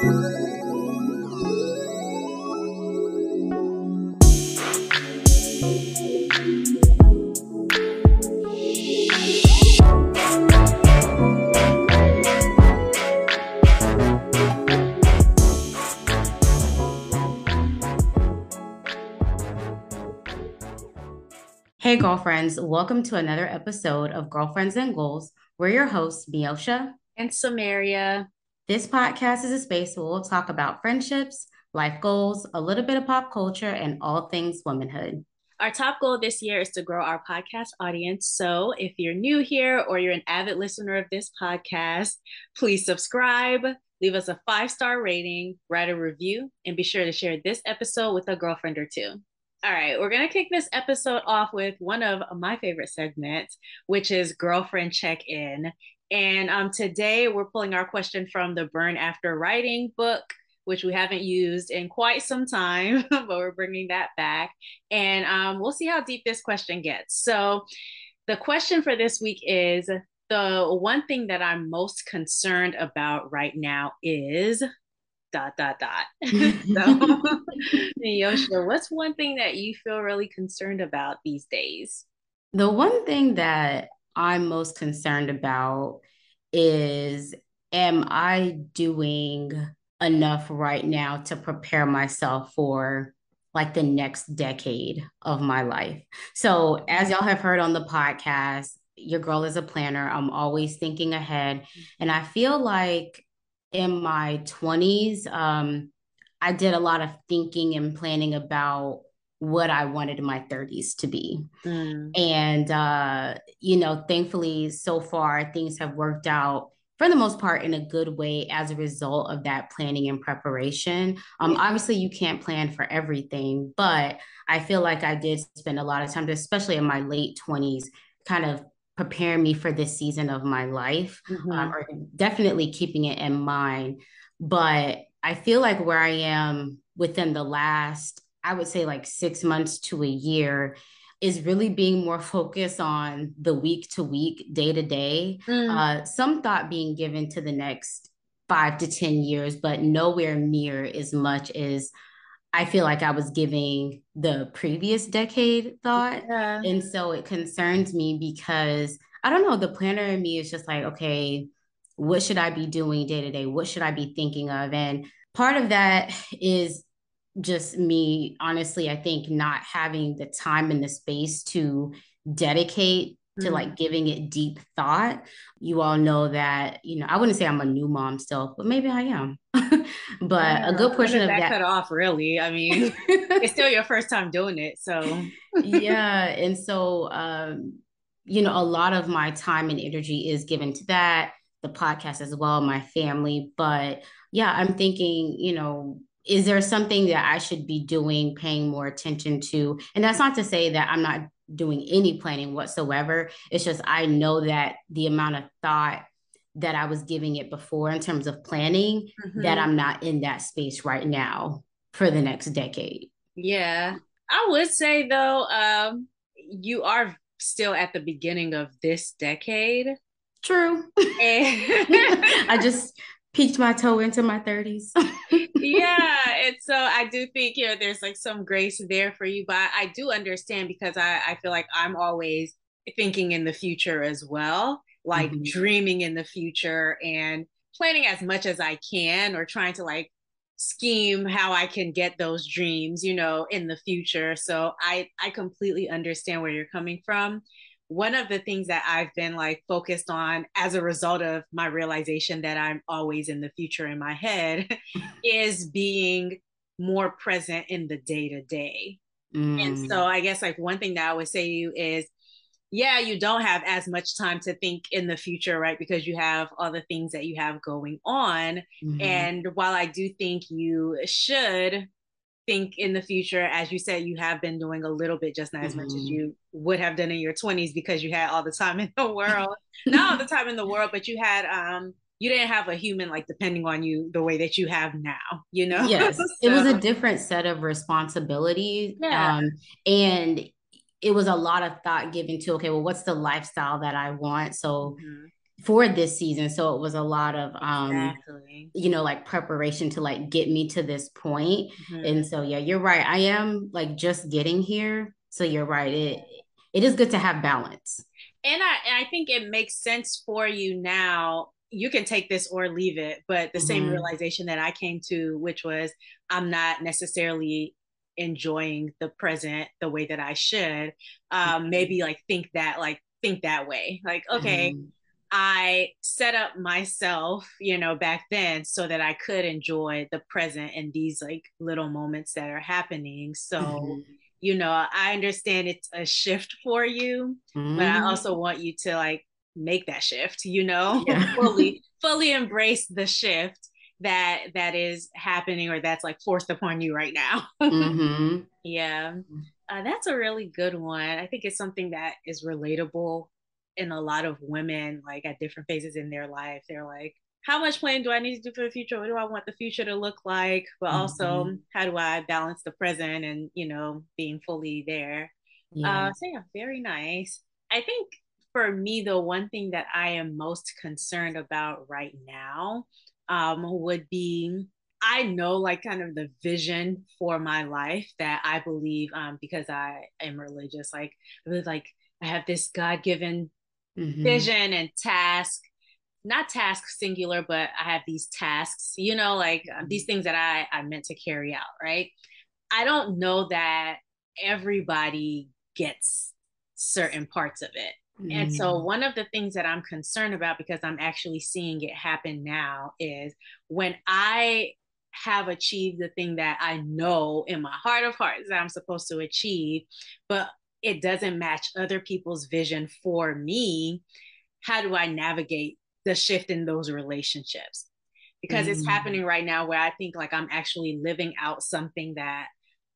Hey, girlfriends, welcome to another episode of Girlfriends and Goals. We're your hosts, Miosha and Samaria. This podcast is a space where we'll talk about friendships, life goals, a little bit of pop culture, and all things womanhood. Our top goal this year is to grow our podcast audience. So if you're new here or you're an avid listener of this podcast, please subscribe, leave us a five star rating, write a review, and be sure to share this episode with a girlfriend or two. All right, we're going to kick this episode off with one of my favorite segments, which is Girlfriend Check In. And um, today we're pulling our question from the Burn After Writing book, which we haven't used in quite some time, but we're bringing that back. And um, we'll see how deep this question gets. So, the question for this week is the one thing that I'm most concerned about right now is dot dot dot. so, Miosha, what's one thing that you feel really concerned about these days? The one thing that I'm most concerned about is am I doing enough right now to prepare myself for like the next decade of my life? So, as y'all have heard on the podcast, your girl is a planner. I'm always thinking ahead. And I feel like in my 20s, um, I did a lot of thinking and planning about what I wanted my 30s to be. Mm. And, uh, you know, thankfully, so far, things have worked out for the most part in a good way as a result of that planning and preparation. Um, obviously, you can't plan for everything, but I feel like I did spend a lot of time, especially in my late 20s, kind of preparing me for this season of my life, mm-hmm. um, or definitely keeping it in mind. But I feel like where I am within the last, I would say like six months to a year, is really being more focused on the week to week, day to day. Mm. Uh, some thought being given to the next five to 10 years, but nowhere near as much as I feel like I was giving the previous decade thought. Yeah. And so it concerns me because I don't know, the planner in me is just like, okay, what should I be doing day to day? What should I be thinking of? And part of that is just me, honestly, I think not having the time and the space to dedicate to mm-hmm. like giving it deep thought. You all know that, you know, I wouldn't say I'm a new mom still, but maybe I am. but a good portion of that, that cut off really. I mean, it's still your first time doing it. So yeah. And so um, you know, a lot of my time and energy is given to that, the podcast as well, my family. But yeah, I'm thinking, you know, is there something that I should be doing, paying more attention to? And that's not to say that I'm not doing any planning whatsoever. It's just I know that the amount of thought that I was giving it before in terms of planning, mm-hmm. that I'm not in that space right now for the next decade. Yeah. I would say though, um, you are still at the beginning of this decade. True. And I just peeked my toe into my 30s. yeah. And so I do think, you know, there's like some grace there for you, but I do understand because I, I feel like I'm always thinking in the future as well, like mm-hmm. dreaming in the future and planning as much as I can or trying to like scheme how I can get those dreams, you know, in the future. So I I completely understand where you're coming from. One of the things that I've been like focused on as a result of my realization that I'm always in the future in my head is being more present in the day to day. And so I guess like one thing that I would say to you is yeah, you don't have as much time to think in the future, right? Because you have all the things that you have going on. Mm-hmm. And while I do think you should think in the future, as you said, you have been doing a little bit, just not as mm-hmm. much as mm-hmm. you would have done in your 20s because you had all the time in the world. not all the time in the world, but you had um you didn't have a human like depending on you the way that you have now you know yes so, it was a different set of responsibilities yeah. um and it was a lot of thought given to okay well what's the lifestyle that i want so mm-hmm. For this season. So it was a lot of um exactly. you know, like preparation to like get me to this point. Mm-hmm. And so yeah, you're right. I am like just getting here. So you're right. It it is good to have balance. And I I think it makes sense for you now. You can take this or leave it, but the mm-hmm. same realization that I came to, which was I'm not necessarily enjoying the present the way that I should. Um, mm-hmm. maybe like think that like think that way. Like, okay, mm-hmm. I set up myself, you know, back then so that I could enjoy the present and these like little moments that are happening. So, mm-hmm. you know, I understand it's a shift for you, mm-hmm. but I mm-hmm. also want you to like make that shift, you know, yeah. fully fully embrace the shift that that is happening or that's like forced upon you right now. mm-hmm. Yeah. Uh, that's a really good one. I think it's something that is relatable in a lot of women, like at different phases in their life. They're like, how much planning do I need to do for the future? What do I want the future to look like? But mm-hmm. also, how do I balance the present and, you know, being fully there? Yeah. Uh, so, yeah, very nice. I think for me, the one thing that I am most concerned about right now um, would be I know like kind of the vision for my life that I believe um, because I am religious, like like I have this God given mm-hmm. vision and task, not task singular, but I have these tasks, you know, like um, these things that I I meant to carry out, right? I don't know that everybody gets certain parts of it. And so, mm. one of the things that I'm concerned about because I'm actually seeing it happen now is when I have achieved the thing that I know in my heart of hearts that I'm supposed to achieve, but it doesn't match other people's vision for me. How do I navigate the shift in those relationships? Because mm. it's happening right now where I think like I'm actually living out something that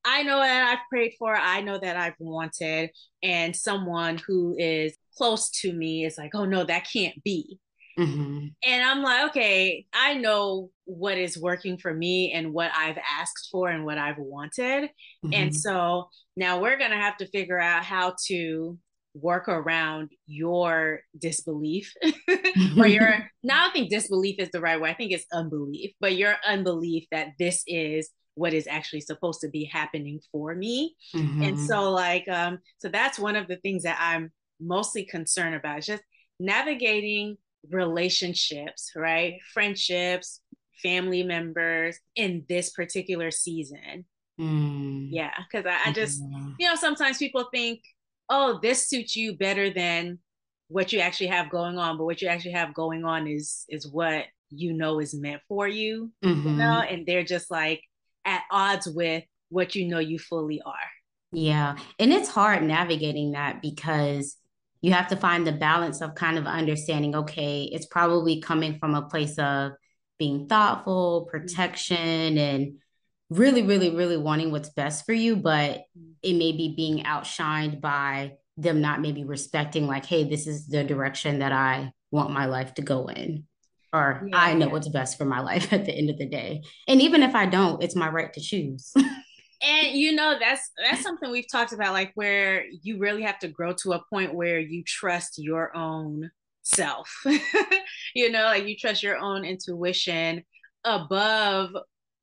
I know that I've prayed for, I know that I've wanted, and someone who is close to me is like, oh no, that can't be. Mm-hmm. And I'm like, okay, I know what is working for me and what I've asked for and what I've wanted. Mm-hmm. And so now we're going to have to figure out how to work around your disbelief or your now I think disbelief is the right way. I think it's unbelief, but your unbelief that this is what is actually supposed to be happening for me. Mm-hmm. And so like um so that's one of the things that I'm mostly concerned about just navigating relationships, right? Friendships, family members in this particular season. Mm. Yeah, because I, I, just, you know, sometimes people think, oh, this suits you better than what you actually have going on, but what you actually have going on is is what you know is meant for you, mm-hmm. you know, and they're just like at odds with what you know you fully are. Yeah, and it's hard navigating that because you have to find the balance of kind of understanding okay it's probably coming from a place of being thoughtful mm-hmm. protection and really really really wanting what's best for you but mm-hmm. it may be being outshined by them not maybe respecting like hey this is the direction that i want my life to go in or yeah, i know yeah. what's best for my life at the end of the day. And even if i don't it's my right to choose and you know that's that's something we've talked about like where you really have to grow to a point where you trust your own self. You know like you trust your own intuition above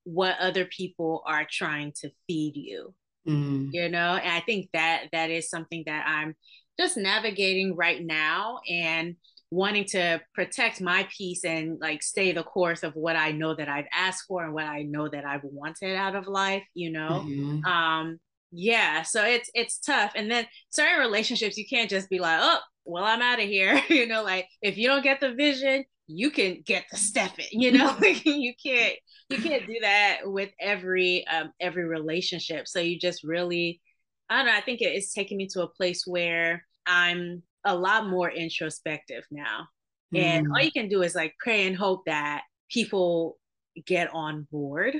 what other people are trying to feed you. Mm. you know and i think that that is something that i'm just navigating right now. And wanting to protect my peace and like stay the course of what I know that I've asked for and what I know that I've wanted out of life, you know. Mm-hmm. Um yeah, so it's it's tough. And then certain relationships you can't just be like, "Oh, well, I'm out of here." you know, like if you don't get the vision, you can get the step in, you know? you can't you can't do that with every um every relationship. So you just really I don't know, I think it's taking me to a place where I'm a lot more introspective now. Mm. And all you can do is like pray and hope that people get on board,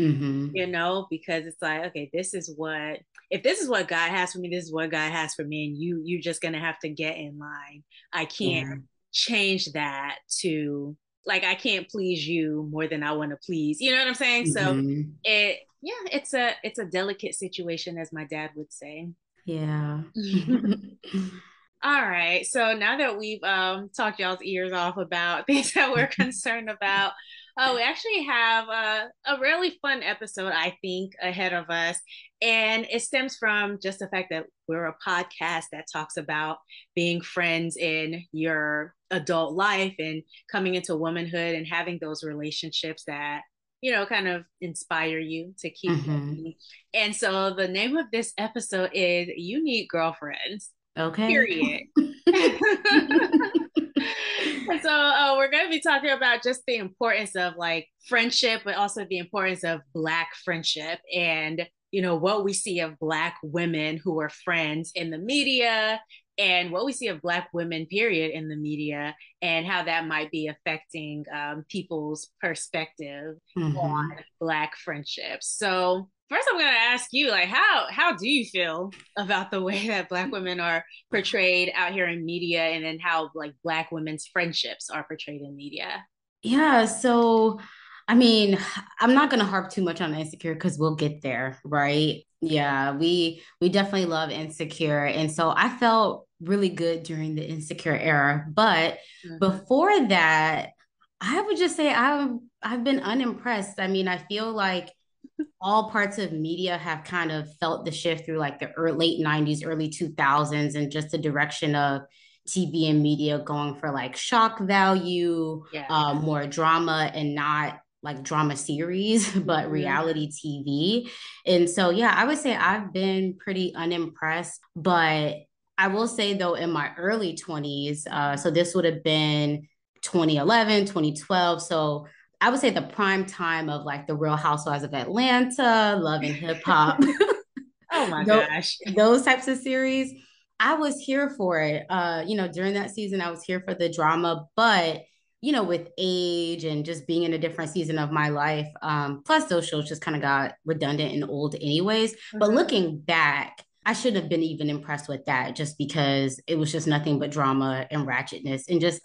mm-hmm. you know, because it's like, okay, this is what if this is what God has for me, this is what God has for me, and you you're just gonna have to get in line. I can't yeah. change that to like I can't please you more than I want to please. You know what I'm saying? Mm-hmm. So it yeah, it's a it's a delicate situation as my dad would say. Yeah. All right. So now that we've um, talked y'all's ears off about things that we're concerned about, uh, we actually have a, a really fun episode, I think, ahead of us. And it stems from just the fact that we're a podcast that talks about being friends in your adult life and coming into womanhood and having those relationships that you know, kind of inspire you to keep mm-hmm. And so the name of this episode is You Need Girlfriends. Okay. Period. so uh, we're going to be talking about just the importance of like friendship, but also the importance of Black friendship and you know what we see of Black women who are friends in the media and what we see of Black women, period, in the media, and how that might be affecting um, people's perspective mm-hmm. on Black friendships. So, first, I'm going to ask you, like, how how do you feel about the way that Black women are portrayed out here in media, and then how like Black women's friendships are portrayed in media? Yeah. So. I mean, I'm not gonna harp too much on insecure because we'll get there, right? Yeah, we we definitely love Insecure. And so I felt really good during the Insecure era. But mm-hmm. before that, I would just say I've I've been unimpressed. I mean, I feel like all parts of media have kind of felt the shift through like the early, late 90s, early 2000s, and just the direction of TV and media going for like shock value, yeah. uh, more drama, and not like drama series, but mm-hmm. reality TV. And so, yeah, I would say I've been pretty unimpressed. But I will say, though, in my early 20s, uh, so this would have been 2011, 2012. So I would say the prime time of like the Real Housewives of Atlanta, Love and Hip Hop. oh my those, gosh. Those types of series. I was here for it. Uh, you know, during that season, I was here for the drama, but you know, with age and just being in a different season of my life. Um, plus, those shows just kind of got redundant and old, anyways. Mm-hmm. But looking back, I shouldn't have been even impressed with that just because it was just nothing but drama and ratchetness and just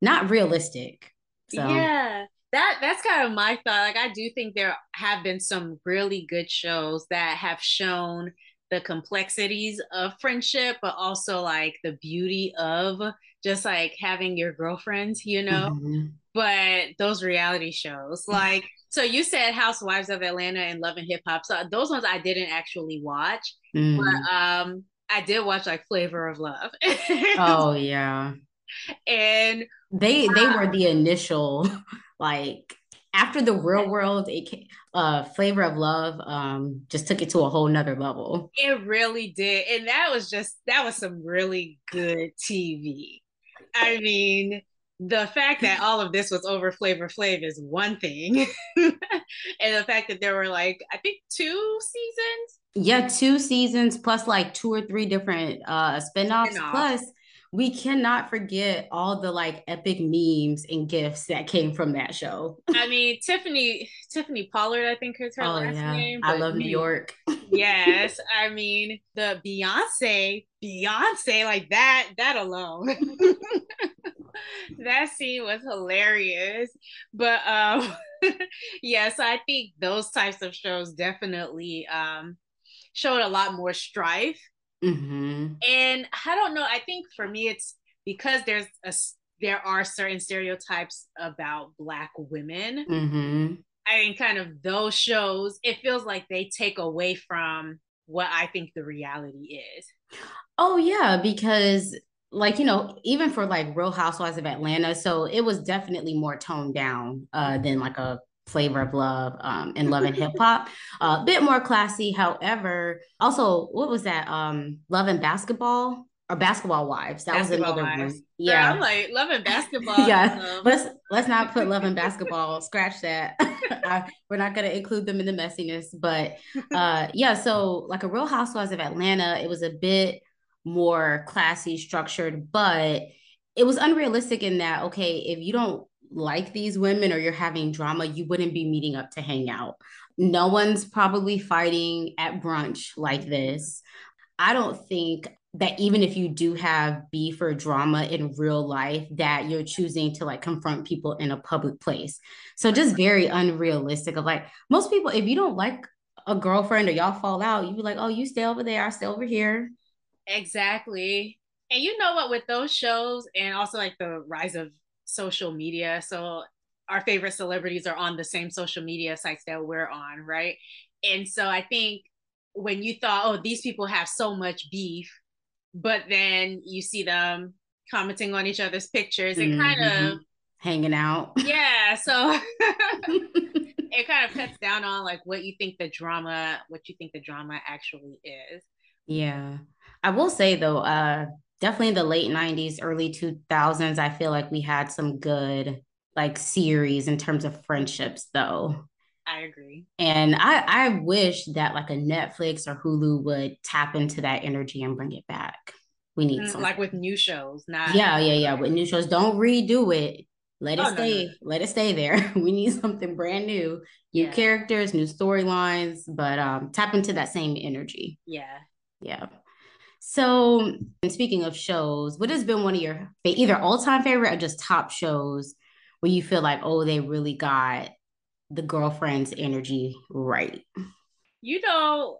not realistic. So. Yeah. That that's kind of my thought. Like I do think there have been some really good shows that have shown the complexities of friendship, but also like the beauty of just like having your girlfriends, you know. Mm-hmm. But those reality shows, like, so you said Housewives of Atlanta and Love and Hip Hop. So those ones I didn't actually watch, mm. but um, I did watch like Flavor of Love. oh yeah, and they they were the initial like after the real world it uh flavor of love um just took it to a whole nother level it really did and that was just that was some really good tv I mean, the fact that all of this was over Flavor Flav is one thing, and the fact that there were like I think two seasons. Yeah, two seasons plus like two or three different uh spinoffs. Spin-off. Plus, we cannot forget all the like epic memes and gifts that came from that show. I mean, Tiffany Tiffany Pollard, I think is her oh, last yeah. name. I love New York. yes, I mean the Beyonce, Beyonce, like that, that alone. that scene was hilarious. But um yeah, so I think those types of shows definitely um showed a lot more strife Mm-hmm. And I don't know. I think for me, it's because there's a there are certain stereotypes about black women. Mm-hmm. I mean, kind of those shows. It feels like they take away from what I think the reality is. Oh yeah, because like you know even for like real housewives of atlanta so it was definitely more toned down uh than like a flavor of love um, and love and hip hop. A uh, bit more classy. However, also what was that? Um, love and basketball or basketball wives. That basketball was another wives. one. Yeah, Girl, I'm like love and basketball. yeah, let's let's not put love and basketball. Scratch that. I, we're not gonna include them in the messiness. But uh, yeah, so like a Real Housewives of Atlanta, it was a bit more classy, structured, but it was unrealistic in that okay, if you don't like these women or you're having drama, you wouldn't be meeting up to hang out. No one's probably fighting at brunch like this. I don't think that even if you do have beef or drama in real life, that you're choosing to like confront people in a public place. So just very unrealistic of like most people, if you don't like a girlfriend or y'all fall out, you be like, oh, you stay over there, I stay over here. Exactly. And you know what, with those shows and also like the rise of social media, so our favorite celebrities are on the same social media sites that we're on, right? And so I think when you thought, oh, these people have so much beef, but then you see them commenting on each other's pictures, and mm-hmm. kind of hanging out. Yeah. So it kind of cuts down on like what you think the drama, what you think the drama actually is. Yeah. I will say though, uh definitely the late 90s, early 2000s, I feel like we had some good like series in terms of friendships though. I agree. And I I wish that like a Netflix or Hulu would tap into that energy and bring it back. We need mm, like with new shows, not Yeah, yeah, yeah. With new shows, don't redo it. Let it oh, stay. No, no. Let it stay there. we need something brand new, new yeah. characters, new storylines, but um tap into that same energy. Yeah. Yeah. So, speaking of shows, what has been one of your either all-time favorite or just top shows where you feel like, oh, they really got the girlfriend's energy right? You know,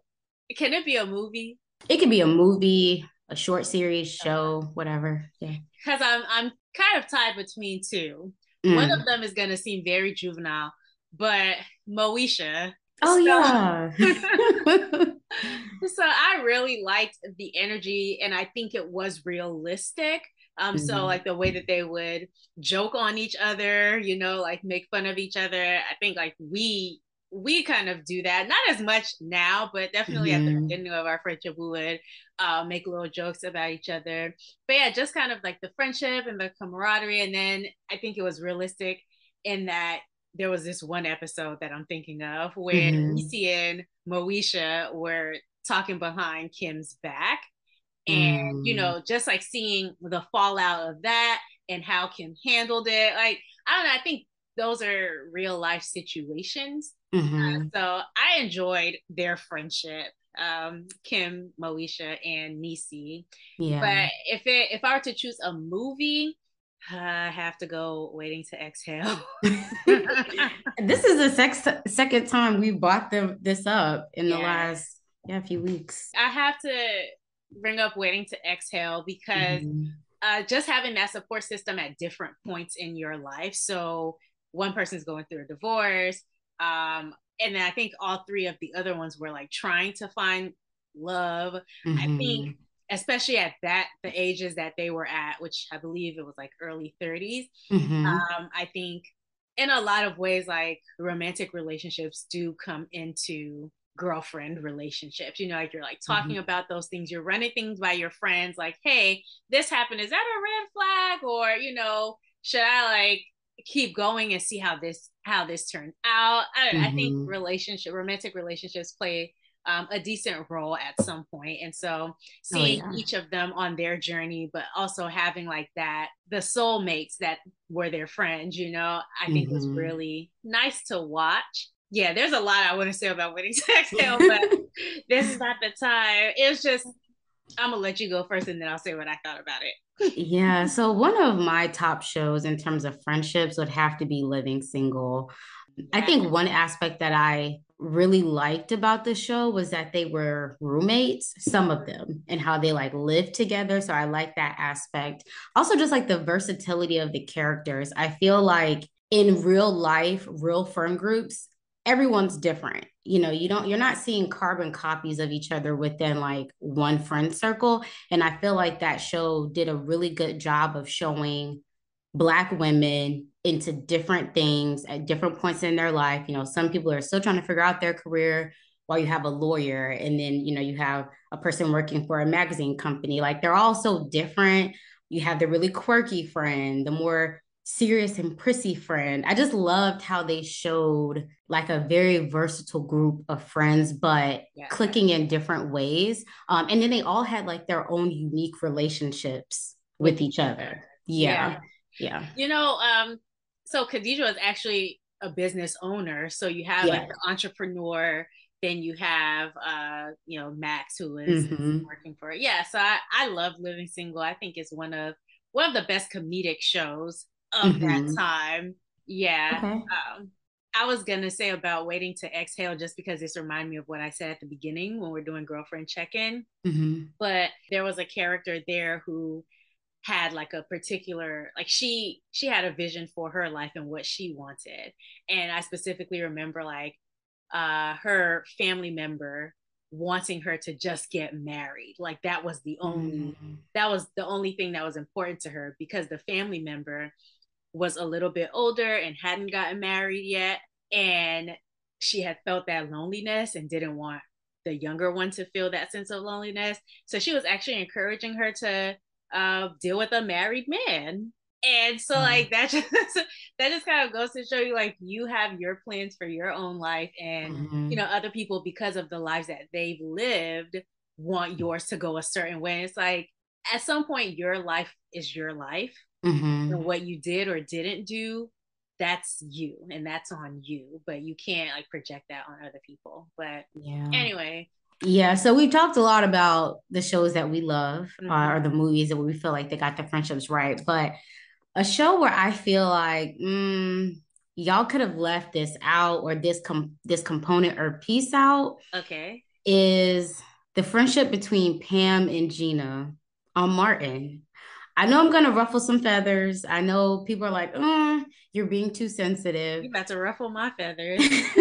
can it be a movie? It could be a movie, a short series, show, whatever. Yeah. Because I'm I'm kind of tied between two. Mm. One of them is gonna seem very juvenile, but Moesha. Oh so, yeah. so I really liked the energy and I think it was realistic. Um, mm-hmm. so like the way that they would joke on each other, you know, like make fun of each other. I think like we we kind of do that not as much now but definitely mm-hmm. at the mm-hmm. beginning of our friendship we would uh, make little jokes about each other but yeah just kind of like the friendship and the camaraderie and then i think it was realistic in that there was this one episode that i'm thinking of where mm-hmm. Niecy and moesha were talking behind kim's back and mm. you know just like seeing the fallout of that and how kim handled it like i don't know i think those are real life situations Mm-hmm. Uh, so I enjoyed their friendship, um, Kim, Moesha, and Niecy. Yeah. But if it if I were to choose a movie, I have to go Waiting to Exhale. this is the sex- second time we brought them this up in yeah. the last yeah few weeks. I have to bring up Waiting to Exhale because mm-hmm. uh, just having that support system at different points in your life. So one person's going through a divorce, um, and then I think all three of the other ones were like trying to find love. Mm-hmm. I think especially at that the ages that they were at, which I believe it was like early 30s. Mm-hmm. Um, I think in a lot of ways, like romantic relationships do come into girlfriend relationships. You know, like you're like talking mm-hmm. about those things, you're running things by your friends, like, hey, this happened. Is that a red flag? Or, you know, should I like keep going and see how this how this turns out. I, mm-hmm. I think mm-hmm. relationship romantic relationships play um, a decent role at some point. And so seeing oh, yeah. each of them on their journey, but also having like that, the soulmates that were their friends, you know, I think mm-hmm. was really nice to watch. Yeah, there's a lot I want to say about Waiting to Exhale, but this is not the time. It's just, I'm gonna let you go first and then I'll say what I thought about it yeah. So one of my top shows in terms of friendships would have to be Living Single. I think one aspect that I really liked about the show was that they were roommates, some of them, and how they like lived together. So I like that aspect. Also, just like the versatility of the characters. I feel like in real life, real friend groups, everyone's different you know you don't you're not seeing carbon copies of each other within like one friend circle and i feel like that show did a really good job of showing black women into different things at different points in their life you know some people are still trying to figure out their career while you have a lawyer and then you know you have a person working for a magazine company like they're all so different you have the really quirky friend the more serious and prissy friend. I just loved how they showed like a very versatile group of friends, but yeah. clicking in different ways. Um, and then they all had like their own unique relationships with, each other. Yeah. yeah. yeah. You know, um, so Khadijah is actually a business owner. So you have like the entrepreneur, then you have uh, you know, Max who is mm-hmm. working for it. Yeah. So I, I love Living Single. I think it's one of one of the best comedic shows of mm-hmm. that time. Yeah. Okay. Um, I was gonna say about waiting to exhale just because this reminded me of what I said at the beginning when we're doing girlfriend check-in. Mm-hmm. But there was a character there who had like a particular like she she had a vision for her life and what she wanted. And I specifically remember like uh her family member wanting her to just get married like that was the only mm-hmm. that was the only thing that was important to her because the family member was a little bit older and hadn't gotten married yet and she had felt that loneliness and didn't want the younger one to feel that sense of loneliness so she was actually encouraging her to uh, deal with a married man and so mm. like that just that just kind of goes to show you like you have your plans for your own life and mm-hmm. you know other people because of the lives that they've lived want yours to go a certain way it's like at some point your life is your life mm-hmm. and what you did or didn't do that's you and that's on you but you can't like project that on other people but yeah anyway yeah, so we've talked a lot about the shows that we love mm-hmm. uh, or the movies that we feel like they got the friendships right. But a show where I feel like mm, y'all could have left this out or this com- this component or piece out. Okay. Is the friendship between Pam and Gina on Martin. I know I'm gonna ruffle some feathers. I know people are like, oh, you're being too sensitive. You about to ruffle my feathers.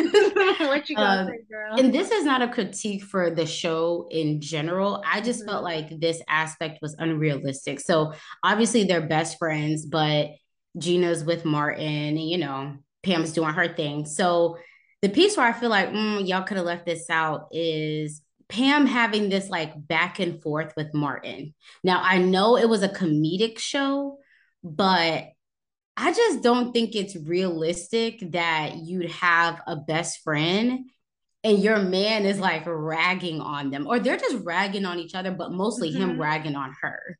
what you gonna um, say, girl? And this is not a critique for the show in general. I just mm-hmm. felt like this aspect was unrealistic. So obviously they're best friends, but Gina's with Martin, and you know, Pam's doing her thing. So the piece where I feel like mm, y'all could have left this out is Pam having this like back and forth with Martin. Now, I know it was a comedic show, but I just don't think it's realistic that you'd have a best friend and your man is like ragging on them, or they're just ragging on each other, but mostly mm-hmm. him ragging on her.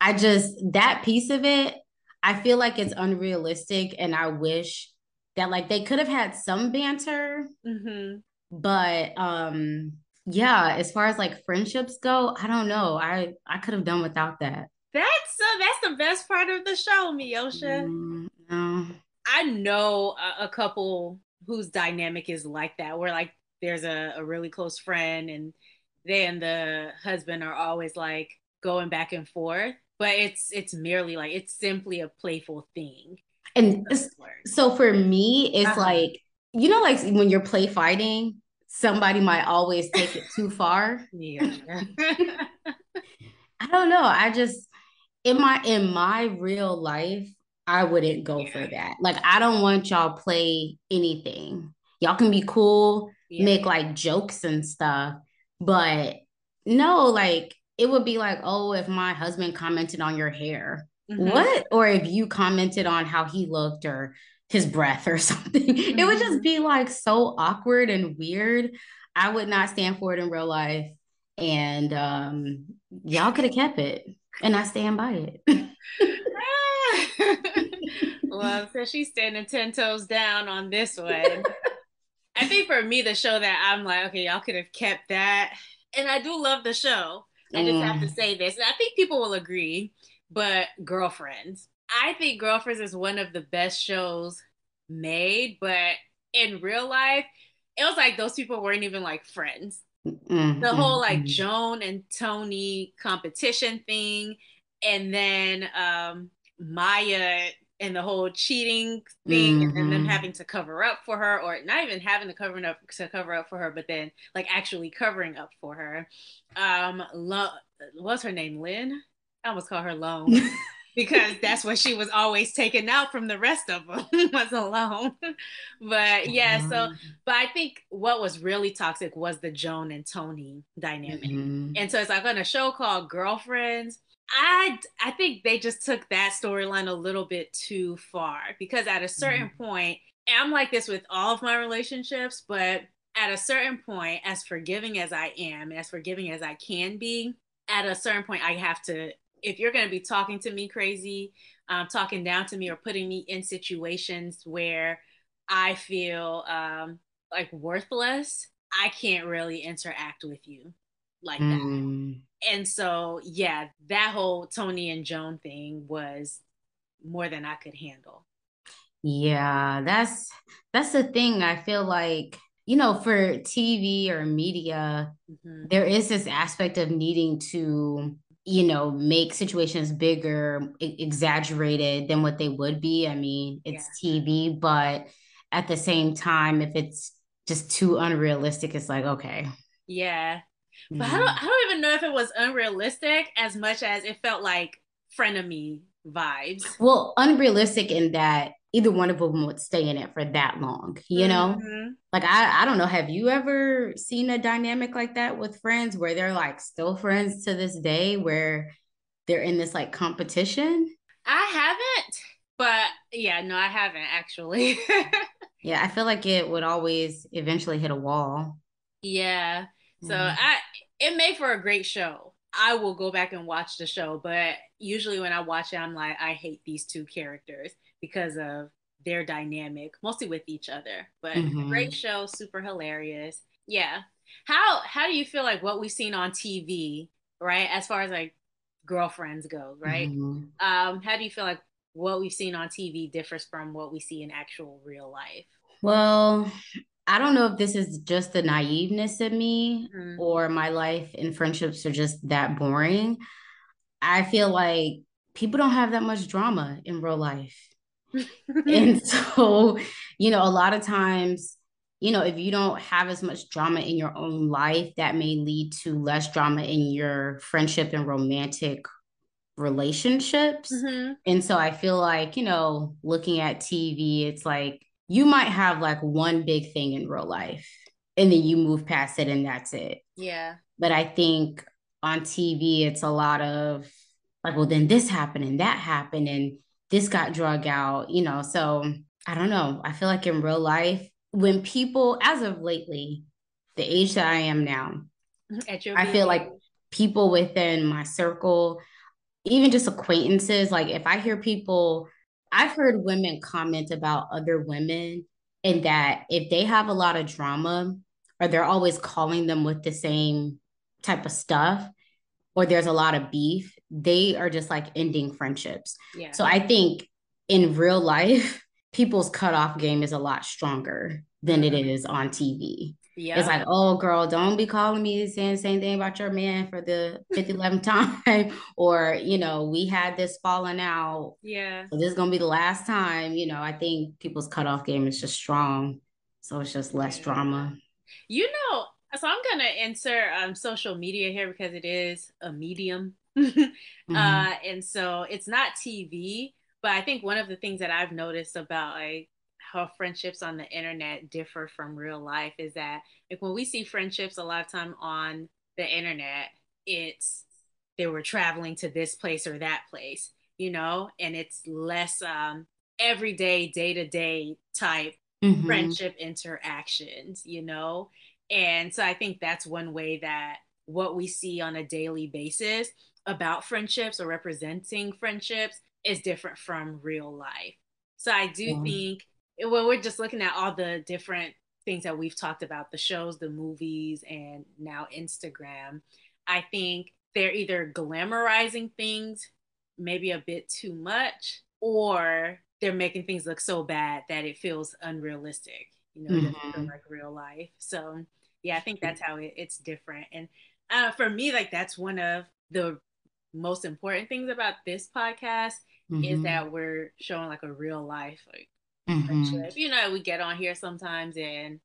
I just, that piece of it, I feel like it's unrealistic. And I wish that like they could have had some banter, mm-hmm. but um yeah, as far as like friendships go, I don't know. I I could have done without that. That's uh, that's the best part of the show, Miosha. Mm, no. I know a, a, couple whose dynamic is like that, where like there's a, a really close friend and they and the husband are always like going back and forth, but it's it's merely like it's simply a playful thing. And so for me, it's uh-huh. like you know, like when you're play fighting somebody might always take it too far. Yeah. I don't know. I just in my in my real life, I wouldn't go yeah. for that. Like I don't want y'all play anything. Y'all can be cool, yeah. make like jokes and stuff, but no, like it would be like, oh, if my husband commented on your hair, mm-hmm. what? Or if you commented on how he looked or his breath or something. Mm-hmm. It would just mm-hmm. be like so awkward and weird. I would not stand for it in real life. And um, y'all could have kept it. And I stand by it. well, so she's standing 10 toes down on this one. I think for me, the show that I'm like, okay, y'all could have kept that. And I do love the show. I just mm. have to mm. say this. And I think people will agree, but girlfriends. I think Girlfriends is one of the best shows made, but in real life, it was like those people weren't even like friends. Mm-hmm. The whole like mm-hmm. Joan and Toni competition thing, and then um, Maya and the whole cheating thing, mm-hmm. and then them having to cover up for her, or not even having to cover up to cover up for her, but then like actually covering up for her. Um, Lo- what's her name? Lynn. I almost call her Lone. because that's what she was always taken out from the rest of them was alone. but yeah, so mm-hmm. but I think what was really toxic was the Joan and Toni dynamic. Mm-hmm. And so it's like on a show called Girlfriends. I I think they just took that storyline a little bit too far because at a certain mm-hmm. point, I'm like this with all of my relationships, but at a certain point, as forgiving as I am, as forgiving as I can be, at a certain point, I have to if you're going to be talking to me crazy, um, talking down to me, or putting me in situations where I feel um, like worthless, I can't really interact with you like mm. that. Hmm. And so, yeah, that whole Toni and Joan thing was more than I could handle. Yeah, that's that's the thing. I feel like, you know, for TV or media, mm-hmm. there is this aspect of needing to, you know, make situations bigger, exaggerated than what they would be. I mean, it's yeah. TV, but at the same time, if it's just too unrealistic, it's like, okay. Yeah. But mm-hmm. I don't I don't even know if it was unrealistic as much as it felt like frenemy vibes. Well, unrealistic in that either one of them would stay in it for that long, you know? Mm-hmm. Like I I don't know, have you ever seen a dynamic like that with friends where they're like still friends to this day where they're in this like competition? I haven't, but yeah, no, I haven't actually. yeah, I feel like it would always eventually hit a wall. Yeah. So mm-hmm. I it made for a great show. I will go back and watch the show, but usually when I watch it, I'm like, I hate these two characters because of their dynamic, mostly with each other. But mm-hmm. great show, super hilarious. Yeah. How how do you feel like what we've seen on TV, right? As far as like girlfriends go, right? Mm-hmm. Um, how do you feel like what we've seen on TV differs from what we see in actual real life? Well, I don't know if this is just the naiveness in me mm-hmm. or my life and friendships are just that boring. I feel like people don't have that much drama in real life. and so, you know, a lot of times, you know, if you don't have as much drama in your own life, that may lead to less drama in your friendship and romantic relationships. Mm-hmm. And so I feel like, you know, looking at TV, it's like you might have like one big thing in real life and then you move past it and that's it. Yeah. But I think on TV, it's a lot of like, well, then this happened and that happened and this got drug out, you know. So I don't know. I feel like in real life, when people, as of lately, the age that I am now, I feel like people within my circle, even just acquaintances, like if I hear people I've heard women comment about other women and that if they have a lot of drama or they're always calling them with the same type of stuff or there's a lot of beef, they are just like ending friendships. Yeah. So I think in real life, people's cutoff game is a lot stronger than it is on TV. Yeah. It's like, oh, girl, don't be calling me saying the same thing about your man for the 50th time. or, you know, we had this falling out. Yeah. So this is going to be the last time. You know, I think people's cutoff game is just strong. So it's just less drama. You know, so I'm going to insert um, social media here because it is a medium. mm-hmm. uh, and so it's not TV, but I think one of the things that I've noticed about like how friendships on the internet differ from real life is that like when we see friendships a lot of time on the internet, it's they were traveling to this place or that place, you know, and it's less um everyday day to day type mm-hmm. friendship interactions, you know. And so I think that's one way that what we see on a daily basis about friendships or representing friendships is different from real life. So I do yeah. think when we're just looking at all the different things that we've talked about the shows the movies and now instagram i think they're either glamorizing things maybe a bit too much or they're making things look so bad that it feels unrealistic you know mm-hmm. like real life so yeah i think that's how it, it's different and uh, for me like that's one of the most important things about this podcast mm-hmm. is that we're showing like a real life like mm-hmm. You know, we get on here sometimes and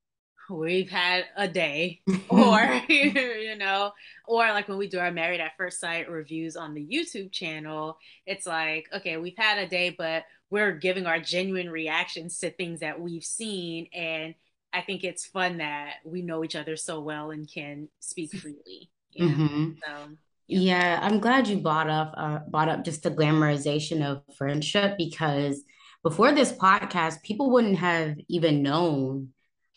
we've had a day or you know or like when we do our married at first sight reviews on the youtube channel it's like okay we've had a day but we're giving our genuine reactions to things that we've seen and i think it's fun that we know each other so well and can speak freely you know? mm-hmm. so yeah. i'm glad you brought up uh, brought up just the glamorization of friendship because before this podcast, people wouldn't have even known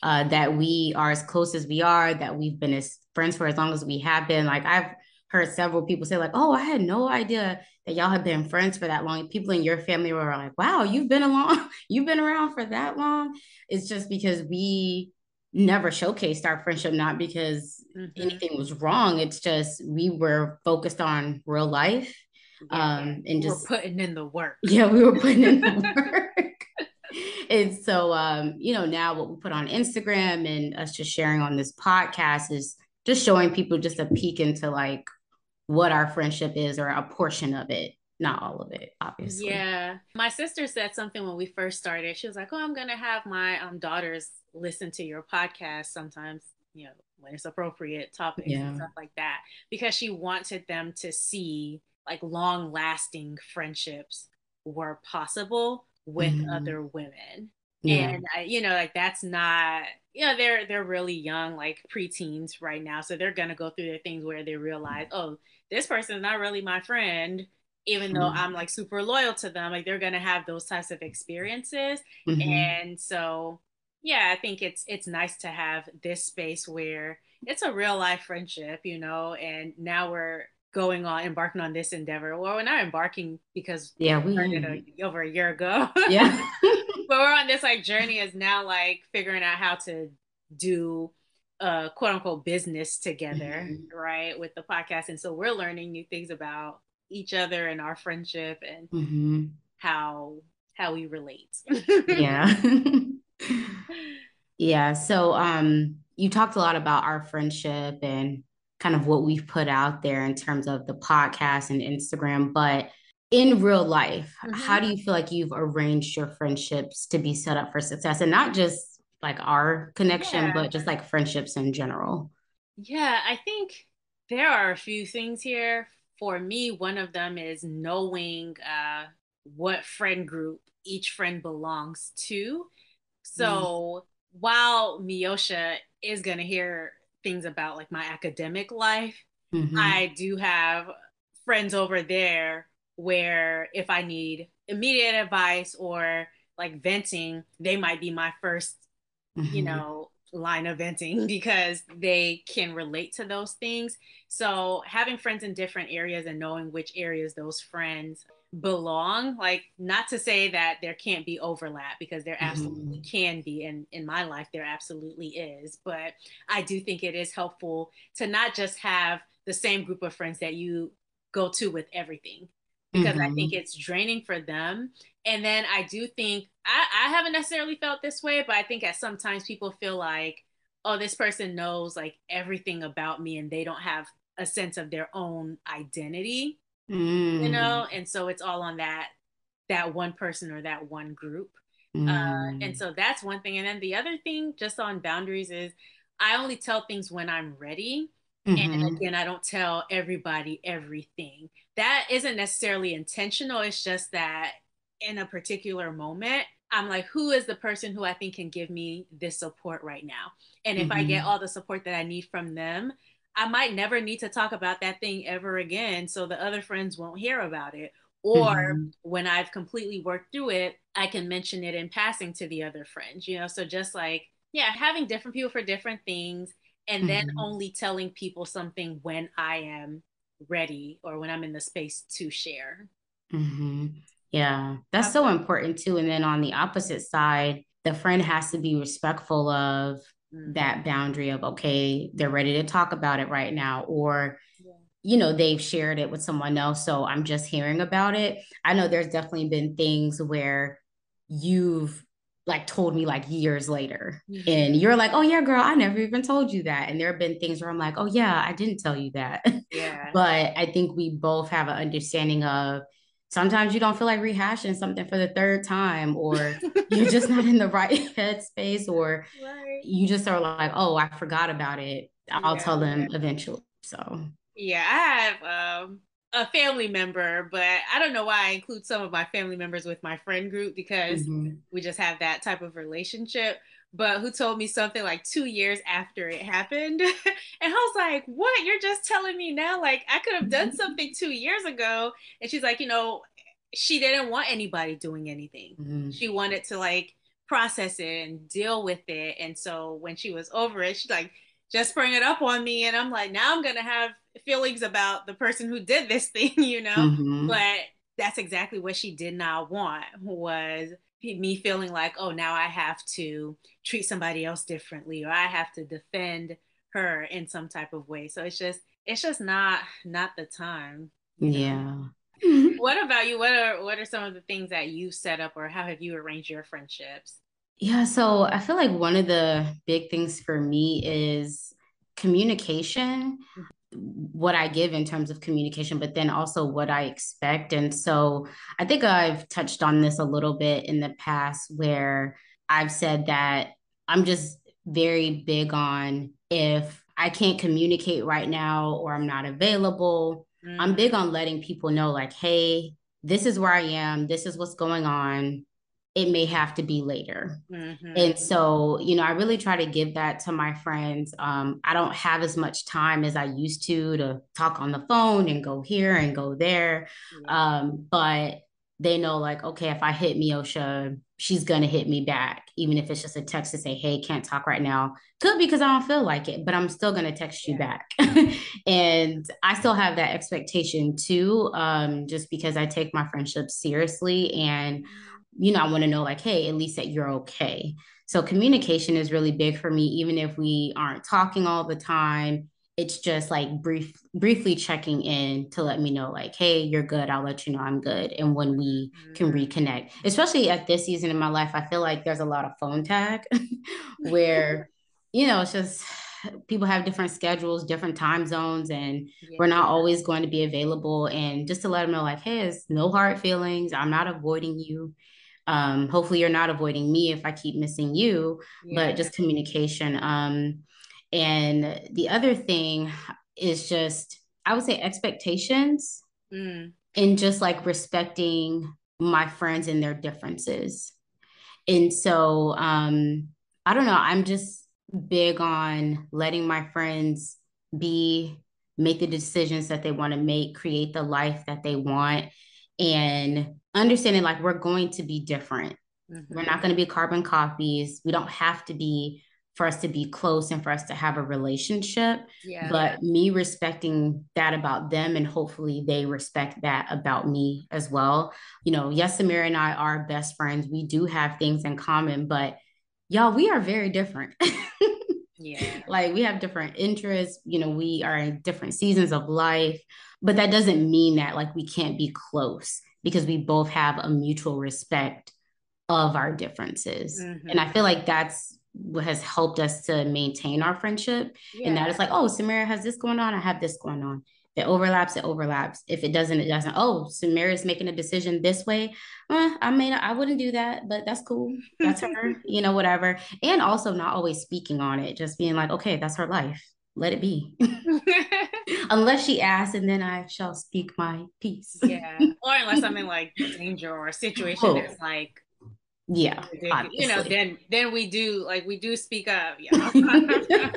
uh, that we are as close as we are, that we've been as friends for as long as we have been. Like I've heard several people say, like, "Oh, I had no idea that y'all have been friends for that long." People in your family were like, "Wow, you've been along, you've been around for that long." It's just because we never showcased our friendship, not because mm-hmm. anything was wrong. It's just we were focused on real life yeah, um and just putting in the work yeah we were putting in the work and so um, you know, now what we put on Instagram and us just sharing on this podcast is just showing people just a peek into like what our friendship is or a portion of it not all of it obviously. Yeah. My sister said something when we first started. She was like oh i'm gonna have my um, daughters listen to your podcast sometimes you know when it's appropriate topics yeah. and stuff like that. Because she wanted them to see like long lasting friendships were possible with mm-hmm. other women. Yeah. and uh, you know like that's not you know they're they're really young like preteens right now. So they're gonna go through their things where they realize oh this person's not really my friend even though mm-hmm. i'm like super loyal to them like they're gonna have those types of experiences mm-hmm. and so yeah i think it's it's nice to have this space where it's a real life friendship you know and now we're going on embarking on this endeavor well we're not embarking because yeah we started a, over a year ago yeah but we're on this like journey is now like figuring out how to do uh quote unquote business together mm-hmm. right with the podcast and so we're learning new things about each other and our friendship and mm-hmm. how how we relate yeah yeah so um you talked a lot about our friendship and kind of what we've put out there in terms of the podcast and Instagram, but in real life, mm-hmm. how do you feel like you've arranged your friendships to be set up for success and not just like our connection, yeah. but just like friendships in general? Yeah, I think there are a few things here. For me, one of them is knowing uh, what friend group each friend belongs to. So mm. while Miosha is going to hear things about like my academic life, mm-hmm. I do have friends over there where if I need immediate advice or like venting, they might be my 1st mm-hmm. you know, line of venting because they can relate to those things. So having friends in different areas and knowing which areas those friends belong like not to say that there can't be overlap because there absolutely mm-hmm. can be and in my life there absolutely is but i do think it is helpful to not just have the same group of friends that you go to with everything because mm-hmm. i think mm-hmm. it's draining for them and then i do think I, I haven't necessarily felt this way but i think at sometimes people feel like oh this person knows like everything about me and they don't have a sense of their own identity mm. you know and so it's all on that that one person or that one group mm. uh, and so that's one thing and then the other thing just on boundaries is i only tell things when i'm ready mm-hmm. and again i don't tell everybody everything that isn't necessarily intentional it's just that in a particular moment I'm like, who is the person who I think can give me this support right now? And if mm-hmm. I get mm-hmm. all the support that I need from them, I might never need to talk about that thing ever again. So the other friends won't hear about it. Or mm-hmm. when I've completely worked through it, I can mention it in passing to the other friends, you know? So just like, yeah, having different people for different things and mm-hmm. then only telling people something when I am ready or when I'm in the space to share. Mm-hmm. Yeah, that's so important too. And then on the opposite side, the friend has to be respectful of mm-hmm. that boundary of okay they're ready to talk about it right now or yeah. you know they've shared it with someone else so i'm just hearing about it i know there's definitely been things where you've like told me like years later mm-hmm. and you're like oh yeah girl i never even told you that and there have been things where i'm like oh yeah i didn't tell you that yeah but i think we both have an understanding of sometimes you don't feel like rehashing something for the third time or you're just not in the right headspace or right. you just are like oh i forgot about it i'll yeah, tell them eventually so yeah i have um, a family member but i don't know why i include some of my family members with my friend group because mm-hmm. we just have that type of relationship but who told me something like two years after it happened. and I was like, what? You're just telling me now? Like, I could have done mm-hmm. something two years ago. And she's like, you know, she didn't want anybody doing anything. Mm-hmm. She wanted to like process it and deal with it. And so when she was over it, she's like, just bring it up on me. And I'm like, now I'm going to have feelings about the person who did this thing, you know? Mm-hmm. But that's exactly what she did not want was me feeling like, oh, now I have to treat somebody else differently or I have to defend her in some type of way. So it's just it's just not not the time. Yeah. What about you? What are what are some of the things that you set up or how have you arranged your friendships? Yeah, so I feel like one of the big things for me is communication, what I give in terms of communication, but then also what I expect. And so I think I've touched on this a little bit in the past where I've said that I'm just very big on if I can't communicate right now or I'm not available, mm. I'm big on letting people know, like, hey, this is where I am, this is what's going on it may have to be later. Mm-hmm. And so, you know, I really try to give that to my friends. Um, I don't have as much time as I used to to talk on the phone and go here and go there. Yeah. Um, but they know, like, okay, if I hit Miosha, she's gonna hit me back, even if it's just a text to say, "Hey, can't talk right now." Could be because I don't feel like it, but I'm still gonna text you back. and I still have that expectation too, um, just because I take my friendships seriously and. You know, I want to know like, hey, at least that you're okay. So communication is really big for me, even if we aren't talking all the time. It's just like brief, briefly checking in to let me know, like, hey, you're good. I'll let you know I'm good. And when we can mm-hmm. reconnect, especially at this season in my life, I feel like there's a lot of phone tag where, you know, it's just people have different schedules, different time zones, and yeah. we're not always going to be available. And just to let them know, like, hey, it's no hard feelings. I'm not avoiding you um, hopefully you're not avoiding me if i keep missing you yeah. but just communication um, and the other thing is just i would say expectations mm. and just like respecting my friends and their differences and so um, i don't know i'm just big on letting my friends be make the decisions that they want to make create the life that they want and understanding like we're going to be different. Mm-hmm. We're not going to be carbon copies. We don't have to be for us to be close and for us to have a relationship. Yeah. But me respecting that about them and hopefully they respect that about me as well. You know, yes, Samira and I are best friends. We do have things in common, but y'all, we are very different. yeah. Like we have different interests, you know, we are in different seasons of life, but that doesn't mean that like we can't be close because we both have a mutual respect of our differences. Mm-hmm. And I feel like that's has helped us to maintain our friendship. Yeah. And that is like, oh, Samira has this going on, I have this going on. If it overlaps, it overlaps. If it doesn't, it doesn't. Oh, Samira is making a decision this way. Uh, I may I wouldn't do that, but that's cool. That's her, you know, whatever. And also not always speaking on it, just being like, okay, that's her life. Let it be. unless she asks, and then I shall speak my piece. yeah, or unless I'm in like danger or a situation oh. that's like, yeah, you know, then then we do like we do speak up. Yeah.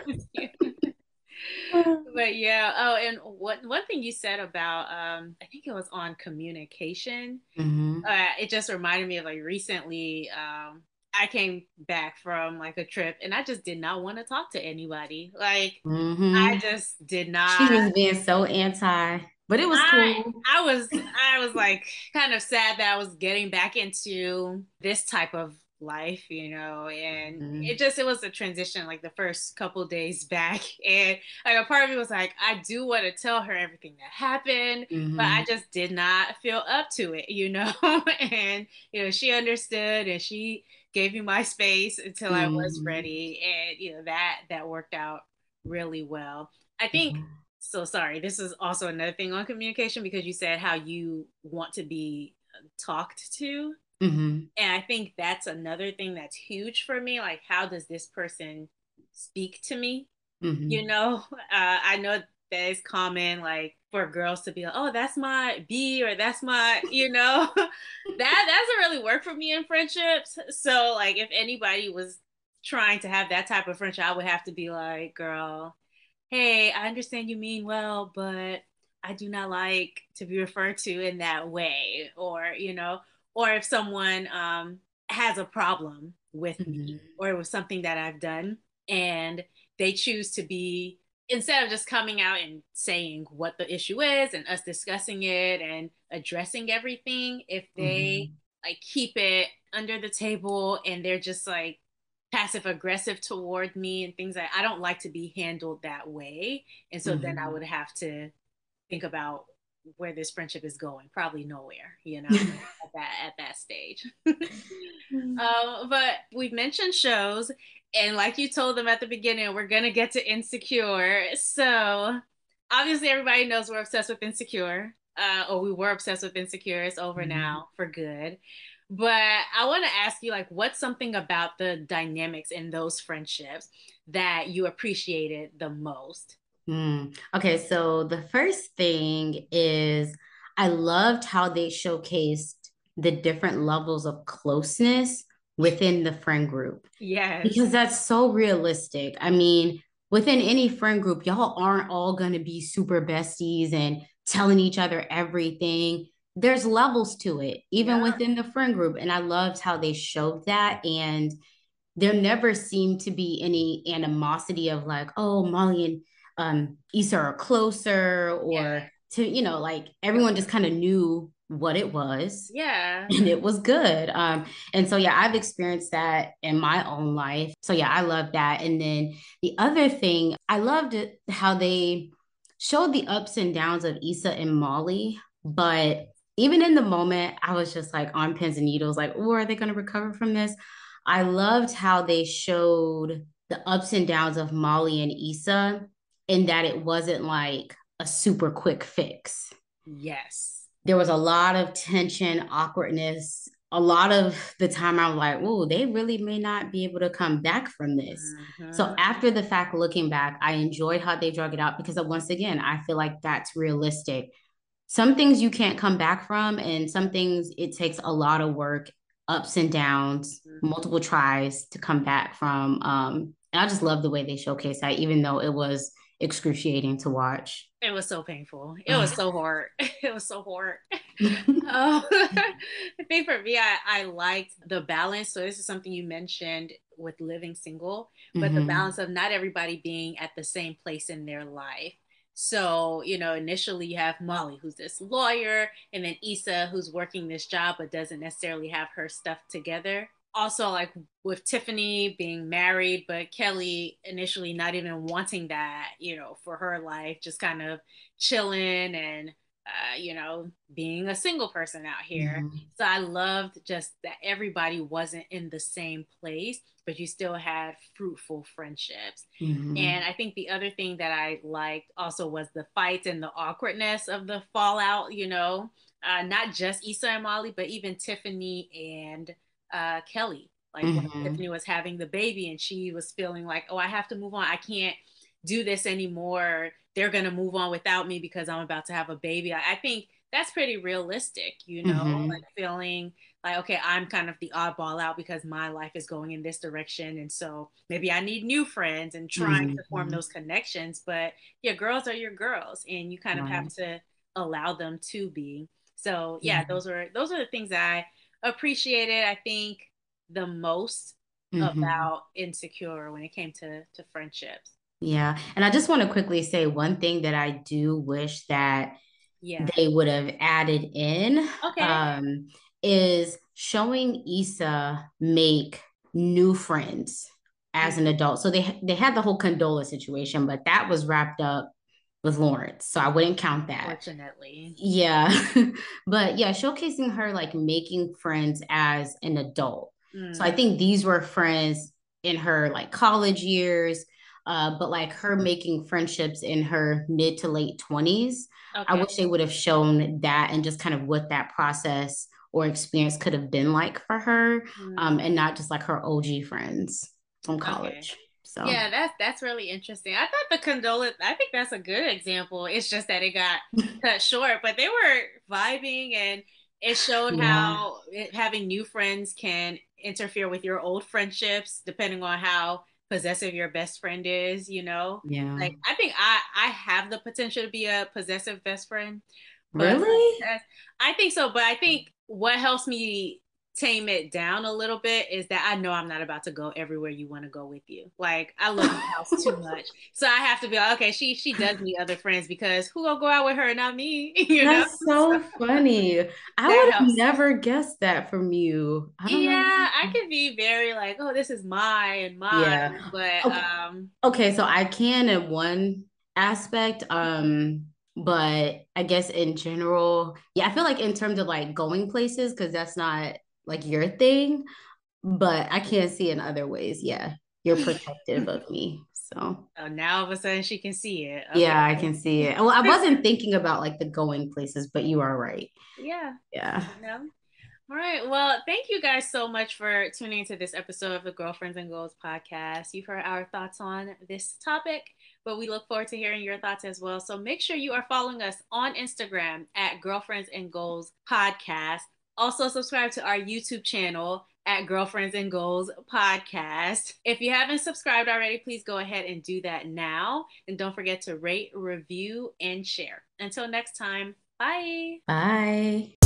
but yeah. Oh, and what one thing you said about um, I think it was on communication. Mm-hmm. Uh, it just reminded me of like recently. Um, I came back from like a trip and I just did not want to talk to anybody. Like mm-hmm. I just did not. She was being so anti, but it was I, cool. I was I was like kind of sad that I was getting back into this type of life, you know, and mm-hmm. it just it was a transition like the first couple days back and like a part of me was like I do want to tell her everything that happened, mm-hmm. but I mm-hmm. just did not feel up to it, you know. and you know, she understood and she gave me my space until mm-hmm. I was mm-hmm. ready, and you know that that worked out really well. I think. So sorry. This is also another thing on communication because you said how you want to be talked to. Mm-hmm. And I think that's another thing that's huge for me. Like, how does this person speak to me? Mm-hmm. You know, uh, I know that is common, like for girls to be like, oh, that's my B or that's my, you know, that doesn't really work for me in friendships. So like if anybody was trying to have that type of friendship, I would have to be like, girl, hey, I understand you mean well, but I do not like to be referred to in that way. Or, you know, or if someone um has a problem with mm-hmm. me or with something that I've done and they choose to be instead of just coming out and saying what the issue is and us discussing it and addressing everything if they mm-hmm. like keep it under the table and they're just like passive aggressive toward me and things like I don't like to be handled that way and so mm-hmm. then I mm-hmm. would have to think about where this friendship is going. Probably nowhere, you know, at that at that stage. um, but we've mentioned shows, and like you told them at the beginning, we're gonna get to Insecure. So obviously, everybody knows we're obsessed with Insecure, uh, or we were obsessed with Insecure. It's over mm-hmm. now for good. But I want to ask you, like, what's something about the dynamics in those friendships that you appreciated the most? Mm. Okay, so the first thing is I loved how they showcased the different levels of closeness within the friend group. Yes. Because that's so realistic. I mean, within any friend group, y'all aren't all going to be super besties and telling each other everything. There's levels to it, even yeah. within the friend group. And I loved how they showed that. And there never seemed to be any animosity of like, oh, Molly and um, Issa are closer or yeah. to, you know, like everyone just kind of knew what it was. Yeah. And it was good. Um, and so yeah, I've experienced that in my own life. So yeah, I love that. And then the other thing, I loved how they showed the ups and downs of Issa and Molly, but even in the moment, I was just like on pins and needles, like, oh, are they going to recover from this? I loved how they showed the ups and downs of Molly and Issa in that it wasn't like a super quick fix. Yes. There was a lot of tension, awkwardness. A lot of the time I'm like, oh, they really may not be able to come back from this. Mm-hmm. So after the fact, looking back, I enjoyed how they drug it out because once again, I feel like that's realistic. Some things you can't come back from, and some things it takes a lot of work, ups and downs, mm-hmm. multiple tries to come back from. Um, and I just love the way they showcase that, even though it was excruciating to watch. It was so painful. It was so hard. It was so hard. um, I think for me, I, I liked the balance. So this is something you mentioned with living single, but mm-hmm. the balance of not everybody being at the same place in their life. So, you know, initially you have Molly, who's this lawyer, and then Issa, who's working this job but doesn't necessarily have her stuff together. Also like with Tiffany being married, but Kelly initially not even wanting that, you know, for her life, just kind of chilling and uh, you know, being a single person out here. Mm-hmm. So I loved just that everybody wasn't in the same place, but you still had fruitful friendships. Mm-hmm. And I think the other thing that I liked also was the fights and the awkwardness of the fallout, you know, uh, not just Issa and Molly, but even Tiffany and uh, Kelly. Like mm-hmm. when Tiffany was having the baby and she was feeling like, oh, I have to move on. I can't do this anymore. They're gonna move on without me because I'm about to have a baby. I, I think that's pretty realistic, you know, mm-hmm. like feeling like, okay, I'm kind of the oddball out because my life is going in this direction. And so maybe I need new friends and trying mm-hmm. to form mm-hmm. those connections. But yeah, girls are your girls and you kind of have to allow them to be. So yeah, those are those are the things I appreciated, I think, the most mm-hmm. about insecure when it came to to friendships. Yeah. And I just want to quickly say one thing that I do wish that yeah. they would have added in okay. um, is showing Issa make new friends as an adult. So they they had the whole Condola situation, but that was wrapped up with Lawrence. So I wouldn't count that. Fortunately. Yeah. but yeah, showcasing her like making friends as an adult. Mm. So I mm. think these were friends in her like college years. Uh, but like her making friendships in her mid to late 20s. Okay. I wish they would have shown that and just kind of what that process or experience could have been like for her, mm. um, and not just like her OG friends from college. Okay. So yeah, that's that's really interesting. I thought the Condola. I think that's a good example. It's just that it got cut short, but they were vibing, and it showed yeah. how it, having new friends can interfere with your old friendships, depending on how possessive your best friend is. You know, yeah. Like I think I I have the potential to be a possessive best friend. Really? I think so, but I think what helps me tame it down a little bit is that I know I'm not about to go everywhere you want to go with you. Like I love the house too much, so I have to be like, okay. She she does need other friends because who gonna go out with her, not me. You That's know? so funny. I would have never guessed that from you. I yeah, know. I could be very like, oh, this is my and mine. Yeah. But okay. um, okay, so I can in one aspect. Um, But I guess in general, yeah, I feel like in terms of like going places, because that's not like your thing, but I can't see in other ways. Yeah, you're protective of me. So oh, now all of a sudden she can see it. Okay. Yeah, I can see it. Well, I wasn't thinking about like the going places, but you are right. Yeah. Yeah. No. All right. Well, thank you guys so much for tuning into this episode of the Girlfriends and Goals podcast. You've heard our thoughts on this topic, but we look forward to hearing your thoughts as well. So make sure you are following us on Instagram at Girlfriends and Goals podcast. Also, subscribe to our YouTube channel at Girlfriends and Goals podcast. If you haven't subscribed already, please go ahead and do that now. And don't forget to rate, review, and share. Until next time, bye. Bye.